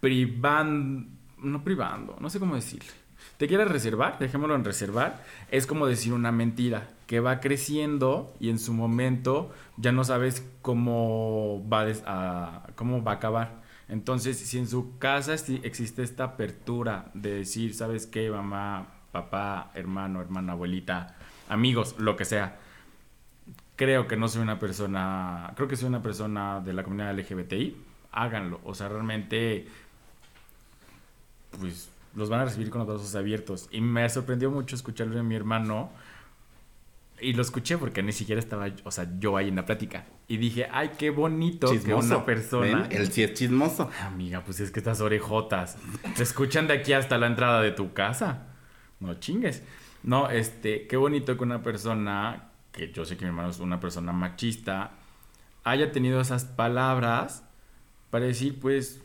privando, no privando, no sé cómo decirle. Te quieras reservar, dejémoslo en reservar, es como decir una mentira que va creciendo y en su momento ya no sabes cómo va, a, cómo va a acabar. Entonces, si en su casa existe esta apertura de decir, ¿sabes qué? Mamá, papá, hermano, hermana, abuelita, amigos, lo que sea. Creo que no soy una persona, creo que soy una persona de la comunidad LGBTI. Háganlo. O sea, realmente, pues, los van a recibir con los brazos abiertos. Y me sorprendió mucho escucharlo de mi hermano. Y lo escuché porque ni siquiera estaba, o sea, yo ahí en la plática. Y dije, ay, qué bonito que una persona... Él sí es chismoso. Amiga, pues es que estas orejotas te escuchan de aquí hasta la entrada de tu casa. No chingues. No, este, qué bonito que una persona, que yo sé que mi hermano es una persona machista, haya tenido esas palabras para decir, pues,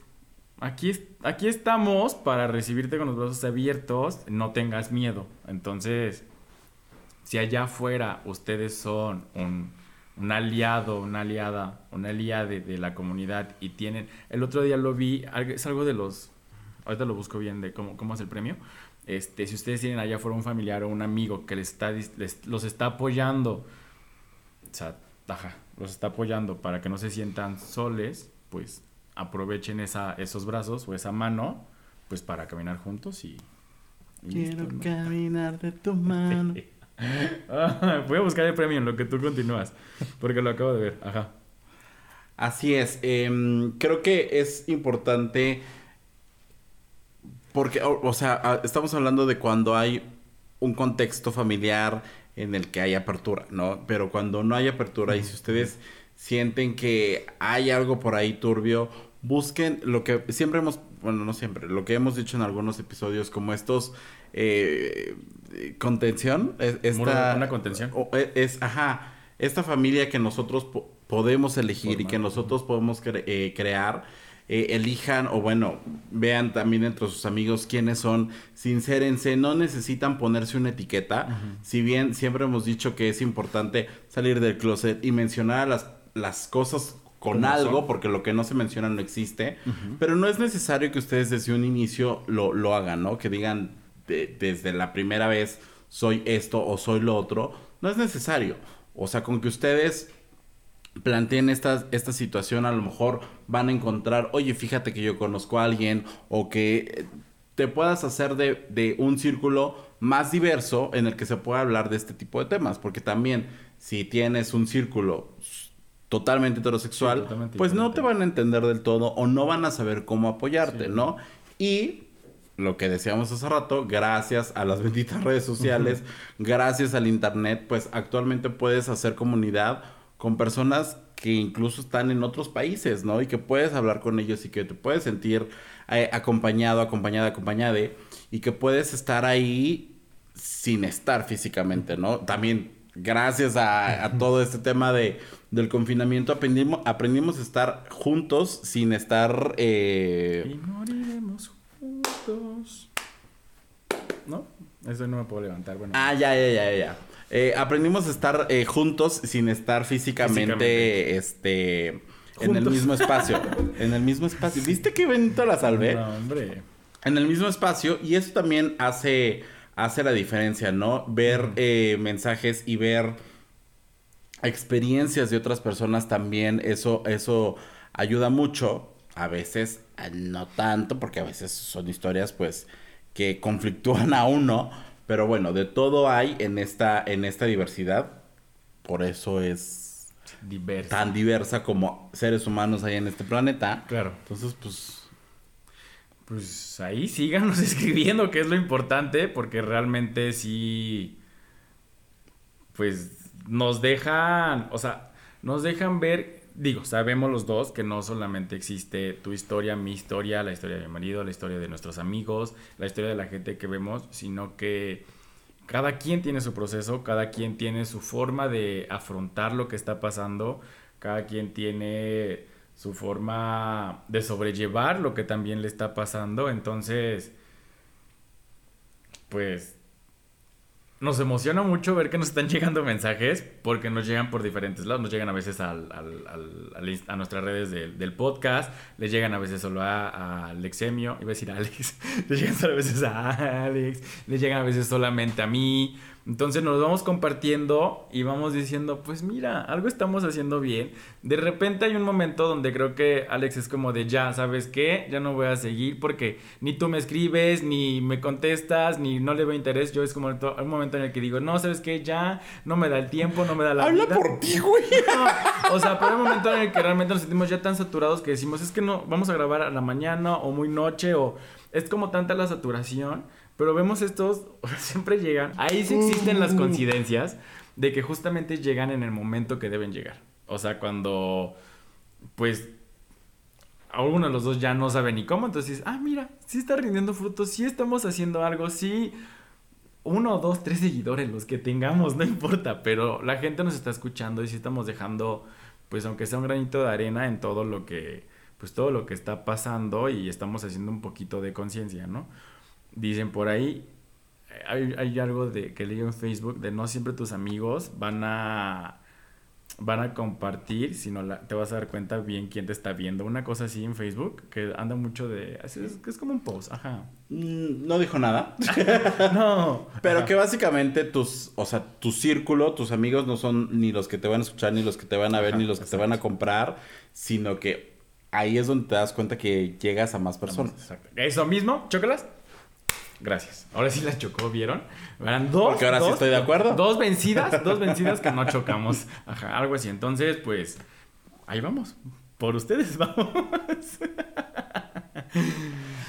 aquí, aquí estamos para recibirte con los brazos abiertos, no tengas miedo. Entonces, si allá afuera ustedes son un, aliado, una aliada, una aliade de la comunidad y tienen... El otro día lo vi, es algo de los... Ahorita lo busco bien de cómo, cómo es el premio. Este, si ustedes tienen allá afuera un familiar o un amigo que les está, los está apoyando, o sea, ajá, los está apoyando para que no se sientan soles, pues aprovechen esa, esos brazos o esa mano, pues para caminar juntos y... y Quiero listo, ¿no? caminar de tu mano. Ah, Voy a buscar el premio en lo que tú continúas. Porque lo acabo de ver. Ajá. Así es. em, creo que es importante porque, o, o sea, a- estamos hablando de cuando hay un contexto familiar en el que hay apertura, ¿no? Pero cuando no hay apertura y si ustedes sienten que hay algo por ahí turbio, busquen lo que siempre hemos, bueno, no siempre, lo que hemos dicho en algunos episodios como estos eh, contención, es- esta, una contención. o- e- es, ajá, esta familia que nosotros po- podemos elegir y que nosotros podemos cre- eh, crear, eh, elijan o bueno, vean también entre sus amigos quiénes son, sincérense, no necesitan ponerse una etiqueta, si bien siempre hemos dicho que es importante salir del closet y mencionar las, las cosas con algo, porque lo que no se menciona no existe, pero no es necesario que ustedes desde un inicio lo, lo hagan, ¿no? Que digan de- desde la primera vez soy esto o soy lo otro, no es necesario. O sea, con que ustedes planteen esta, esta situación, a lo mejor van a encontrar, oye, fíjate que yo conozco a alguien, o que eh, te puedas hacer de, de un círculo más diverso en el que se pueda hablar de este tipo de temas, porque también si tienes un círculo totalmente heterosexual, Sí, totalmente pues no te van a entender del todo o no van a saber cómo apoyarte, Sí. ¿no? Y lo que decíamos hace rato, gracias a las benditas redes sociales, gracias al internet, pues actualmente puedes hacer comunidad con personas que incluso están en otros países, ¿no? Y que puedes hablar con ellos y que te puedes sentir eh, acompañado, acompañada, acompañade y que puedes estar ahí sin estar físicamente, ¿no? También gracias a, a todo este tema de, del confinamiento aprendimos, aprendimos a estar juntos sin estar... eh, Y moriremos juntos. ¿No? Eso no me puedo levantar. Bueno. Ah, ya, ya, ya, ya. Eh, aprendimos a estar eh, juntos sin estar físicamente, Físicamente. este, en el mismo espacio. en el mismo espacio. ¿Viste qué bonito la salvé? No, hombre. En el mismo espacio y eso también hace, hace la diferencia, ¿no? Ver eh, mensajes y ver experiencias de otras personas también, eso, eso ayuda mucho. A veces no tanto, porque a veces son historias pues que conflictúan a uno. Pero bueno, de todo hay en esta, en esta diversidad. Por eso es Diversa. tan diversa como seres humanos hay en este planeta. Claro. Entonces, pues, Pues ahí síganos escribiendo, que es lo importante, porque realmente sí, pues nos dejan, o sea, nos dejan ver, digo, sabemos los dos que no solamente existe tu historia, mi historia, la historia de mi marido, la historia de nuestros amigos, la historia de la gente que vemos, sino que cada quien tiene su proceso, cada quien tiene su forma de afrontar lo que está pasando, cada quien tiene su forma de sobrellevar lo que también le está pasando. Entonces, pues nos emociona mucho ver que nos están llegando mensajes porque nos llegan por diferentes lados. Nos llegan a veces al, al- al- a nuestras redes del- podcast, les llegan a veces solo a, a Alexemio, iba a decir Alex, les llegan a veces a Alex, les llegan a veces solamente a mí. Entonces nos vamos compartiendo y vamos diciendo, pues mira, algo estamos haciendo bien. De repente hay un momento donde creo que Alex es como de ya, ¿sabes qué? Ya no voy a seguir porque ni tú me escribes, ni me contestas, ni no le veo interés. Yo es como un momento en el que digo, no, ¿sabes qué? Ya no me da el tiempo, no me da la habla vida. por ti, güey. No, o sea, pero hay un momento en el que realmente nos sentimos ya tan saturados que decimos, es que no, vamos a grabar a la mañana o muy noche o es como tanta la saturación, pero vemos estos, siempre llegan, ahí sí existen las coincidencias de que justamente llegan en el momento que deben llegar. O sea, cuando, pues, alguno de los dos ya no sabe ni cómo, entonces, ah, mira, sí está rindiendo frutos, sí estamos haciendo algo, sí uno, dos, tres seguidores, los que tengamos, no importa, pero la gente nos está escuchando y sí estamos dejando, pues aunque sea un granito de arena en todo lo que, pues todo lo que está pasando y estamos haciendo un poquito de conciencia, ¿no? Dicen por ahí, eh, hay, hay algo de, que leí en Facebook de no siempre tus amigos van a van a compartir, sino la- te vas a dar cuenta bien quién te está viendo. Una cosa así en Facebook que anda mucho de... Es, es- como un post, ajá. Mm, No dijo nada. No. Pero Ajá. que básicamente tus, o sea, tu círculo, tus amigos no son ni los que te van a escuchar, ni los que te van a ver, Ajá, ni los que te van a comprar, sino que ahí es donde te das cuenta que llegas a más personas. Exacto. Eso mismo, chócalas. Gracias. Ahora sí las chocó, ¿vieron? Eran dos. Porque ahora sí dos- estoy de acuerdo. Dos vencidas, dos vencidas que no chocamos. Ajá, algo así. Entonces, pues, ahí vamos. Por ustedes vamos.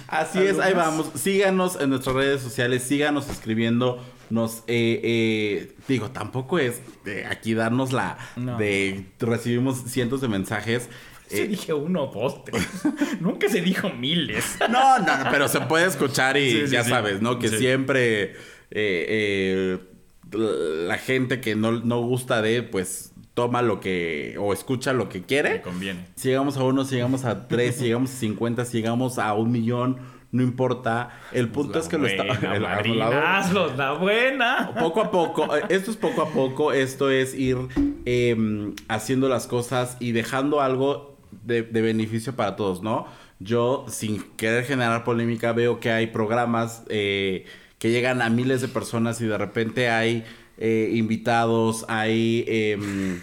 Así ¿Algo es, ahí más? vamos. Síganos en nuestras redes sociales, síganos escribiendo. Nos, eh, eh, digo, tampoco es de aquí darnos la No. de recibimos cientos de mensajes. Se Eh, dije uno, dos, tres. Nunca se dijo miles. No, no, no, pero se puede escuchar y Sí, sí, ya sí. sabes, ¿no? Que siempre eh, eh, la gente que no, no gusta de, pues toma lo que, o escucha lo que Me quiere. conviene. Si llegamos a uno, si llegamos a tres, si llegamos a cincuenta, si llegamos a un millón, no importa. El punto es que lo está... Madrina, hazlos, la buena. poco a poco, eh, esto es poco a poco, esto es ir eh, haciendo las cosas y dejando algo de, de beneficio para todos, ¿no? Yo, sin querer generar polémica, veo que hay programas eh, que llegan a miles de personas y de repente hay eh, invitados, hay em,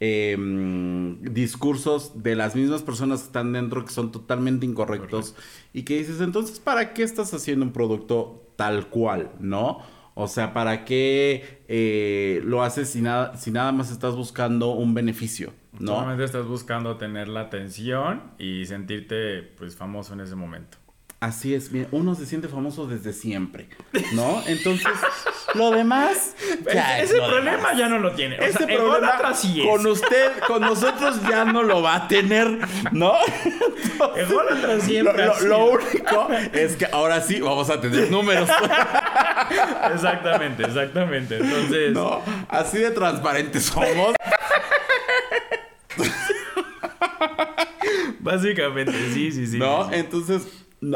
em, discursos de las mismas personas que están dentro que son totalmente incorrectos y que dices, entonces, ¿para qué estás haciendo un producto tal cual, no? O sea, ¿para qué eh, lo haces si nada, si nada más estás buscando un beneficio, no? Solamente estás buscando tener la atención y sentirte pues famoso en ese momento. Así es, mira, uno se siente famoso desde siempre, ¿no? Entonces, lo demás, ya es ese lo problema demás. ya no lo tiene. O Ese sea, problema sí es. con usted, con nosotros ya no lo va a tener, ¿no? Lo, siempre lo- lo único es que ahora sí vamos a tener números, Exactamente, exactamente. Entonces, ¿no? Así de transparentes somos. básicamente, sí, sí, sí. ¿No? sí. Entonces,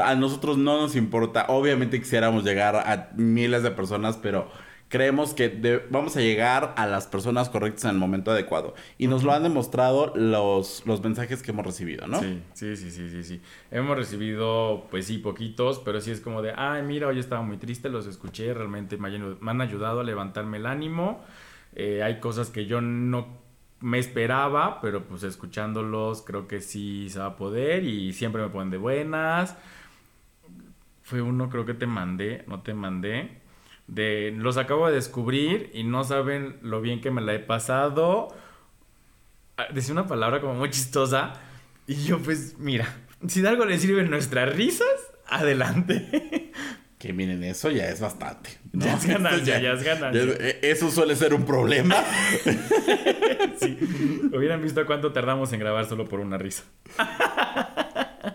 a nosotros no nos importa. Obviamente quisiéramos llegar a miles de personas, pero creemos que de- vamos a llegar a las personas correctas en el momento adecuado. Y nos lo han demostrado los, los mensajes que hemos recibido, ¿no? Sí, sí, sí, sí, sí, sí. Hemos recibido, pues sí, poquitos, pero sí es como de, ay, mira, hoy estaba muy triste, los escuché, realmente me han ayudado a levantarme el ánimo. Eh, hay cosas que yo no me esperaba, pero pues escuchándolos creo que sí se va a poder y siempre me ponen de buenas. Fue uno, creo que te mandé, no te mandé. De, los acabo de descubrir y no saben lo bien que me la he pasado. Ah, Decía una palabra como muy chistosa. Y yo, pues, mira, si de algo le sirven nuestras risas, adelante. Que miren, eso ya es bastante. ¿no? Ya es ganancia, ya es ganancia. ya- Eso suele ser un problema. Sí. Hubieran visto cuánto tardamos en grabar solo por una risa.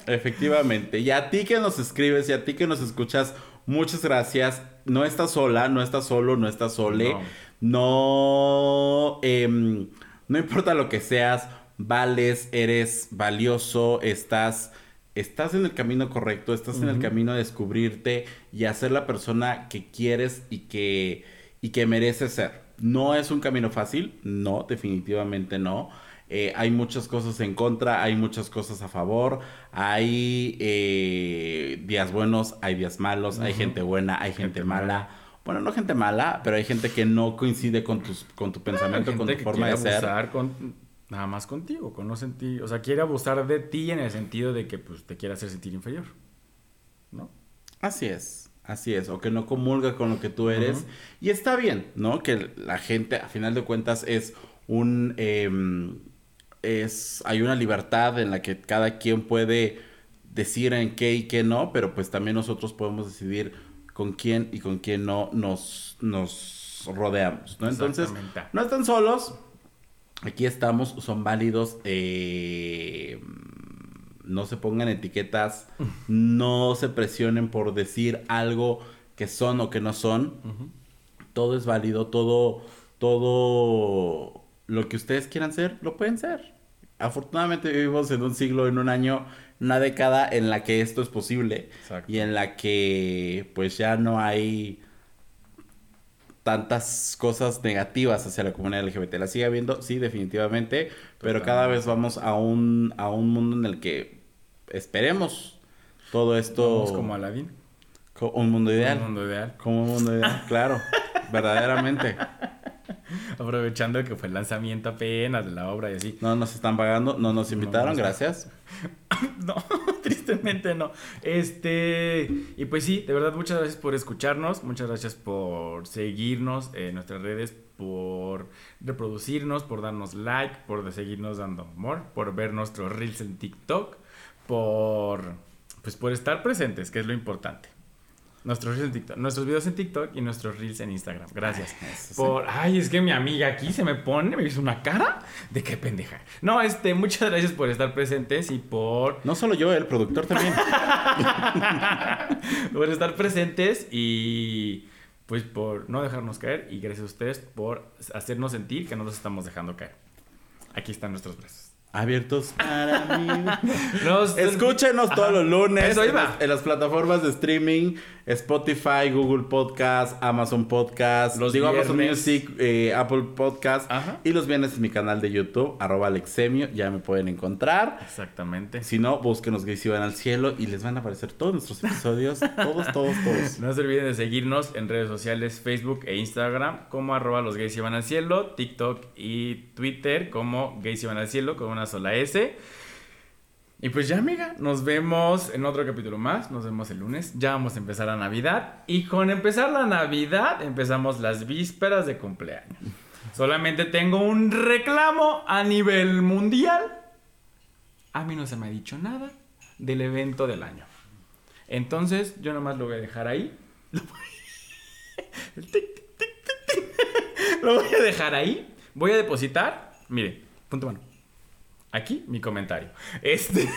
Efectivamente. Y a ti que nos escribes y a ti que nos escuchas, muchas gracias. No estás sola, no estás solo, no estás sole. No. em, no importa lo que seas, vales, eres valioso, estás. Estás en el camino correcto, estás en el camino de descubrirte y a ser la persona que quieres y que, y que mereces ser. No es un camino fácil, no, definitivamente no. Eh, hay muchas cosas en contra, hay muchas cosas a favor, hay eh, días buenos, hay días malos, hay gente buena, hay gente, Gente mala. mala. Bueno, no gente mala, pero hay gente que no coincide con, tus, con tu pensamiento, con Gente tu que forma de ser. con nada más contigo, con no sentir, o sea, quiere abusar de ti en el sentido de que pues te quiere hacer sentir inferior. ¿No? Así es, así es, o que no comulga con lo que tú eres. Y está bien, ¿no? Que la gente, a final de cuentas, es un... em, es, hay una libertad en la que cada quien puede decir en qué y qué no, pero pues también nosotros podemos decidir con quién y con quién no nos, nos rodeamos, ¿no? Entonces, no están solos, aquí estamos, son válidos, eh, no se pongan etiquetas, no se presionen por decir algo que son o que no son, todo es válido, todo, todo lo que ustedes quieran ser, lo pueden ser. Afortunadamente vivimos en un siglo, en un año, una década en la que esto es posible Exacto. y en la que pues ya no hay tantas cosas negativas hacia la comunidad LGBT. La sigue habiendo, sí, definitivamente, pero cada vez vamos a un, a un mundo en el que esperemos todo esto Vamos como Aladdin. co- un mundo ideal. Un mundo ideal. Como un mundo ideal, claro, verdaderamente. Aprovechando que fue el lanzamiento apenas de la obra y así. No nos están pagando, no nos invitaron, gracias. No, tristemente no. Este, y pues sí, de verdad, muchas gracias por escucharnos, muchas gracias por seguirnos en nuestras redes, por reproducirnos, por darnos like, por seguirnos dando amor, por ver nuestros reels en TikTok, por pues por estar presentes, que es lo importante. Nuestros reels en TikTok, nuestros videos en TikTok y nuestros reels en Instagram. Gracias. Sí. Por, ay, es que mi amiga aquí se me pone, me hizo una cara de qué pendeja. No, este, muchas gracias por estar presentes y por No solo yo, el productor también. por estar presentes y pues por no dejarnos caer y gracias a ustedes por hacernos sentir que no nos estamos dejando caer. Aquí están nuestros brazos. Abiertos para mí. Nos- Escúchenos Ajá. todos los lunes en las, en las plataformas de streaming, Spotify, Google Podcast, Amazon Podcast, Los digo Amazon. Music, eh, Apple Podcast Ajá. y los viernes en mi canal de YouTube, arroba Alexemio, ya me pueden encontrar. Exactamente. Si no, búsquenos Gays y van al cielo y les van a aparecer todos nuestros episodios, todos, todos, todos. No se olviden de seguirnos en redes sociales, Facebook e Instagram, como arroba los gays y van al cielo, TikTok y Twitter como gays y van al cielo con una sola S. Y pues ya, amiga, nos vemos en otro capítulo más. Nos vemos el lunes. Ya vamos a empezar la Navidad. Y con empezar la Navidad, empezamos las vísperas de cumpleaños. Solamente tengo un reclamo a nivel mundial. A mí no se me ha dicho nada del evento del año. Entonces, yo nomás lo voy a dejar ahí. Lo voy a dejar ahí. Voy a depositar. Mire, punto mano. Aquí mi comentario. Este.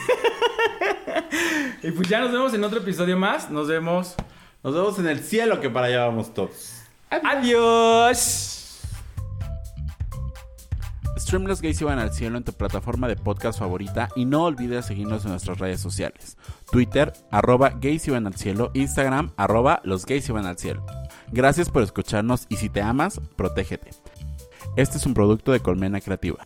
y pues ya nos vemos en otro episodio más. Nos vemos. Nos vemos en el cielo que para allá vamos todos. Adiós. Stream Los Gays Iban al Cielo en tu plataforma de podcast favorita y no olvides seguirnos en nuestras redes sociales. Twitter, arroba Gays Iban al Cielo, Instagram, arroba Los Gays Iban al Cielo. Gracias por escucharnos y si te amas, protégete. Este es un producto de Colmena Creativa.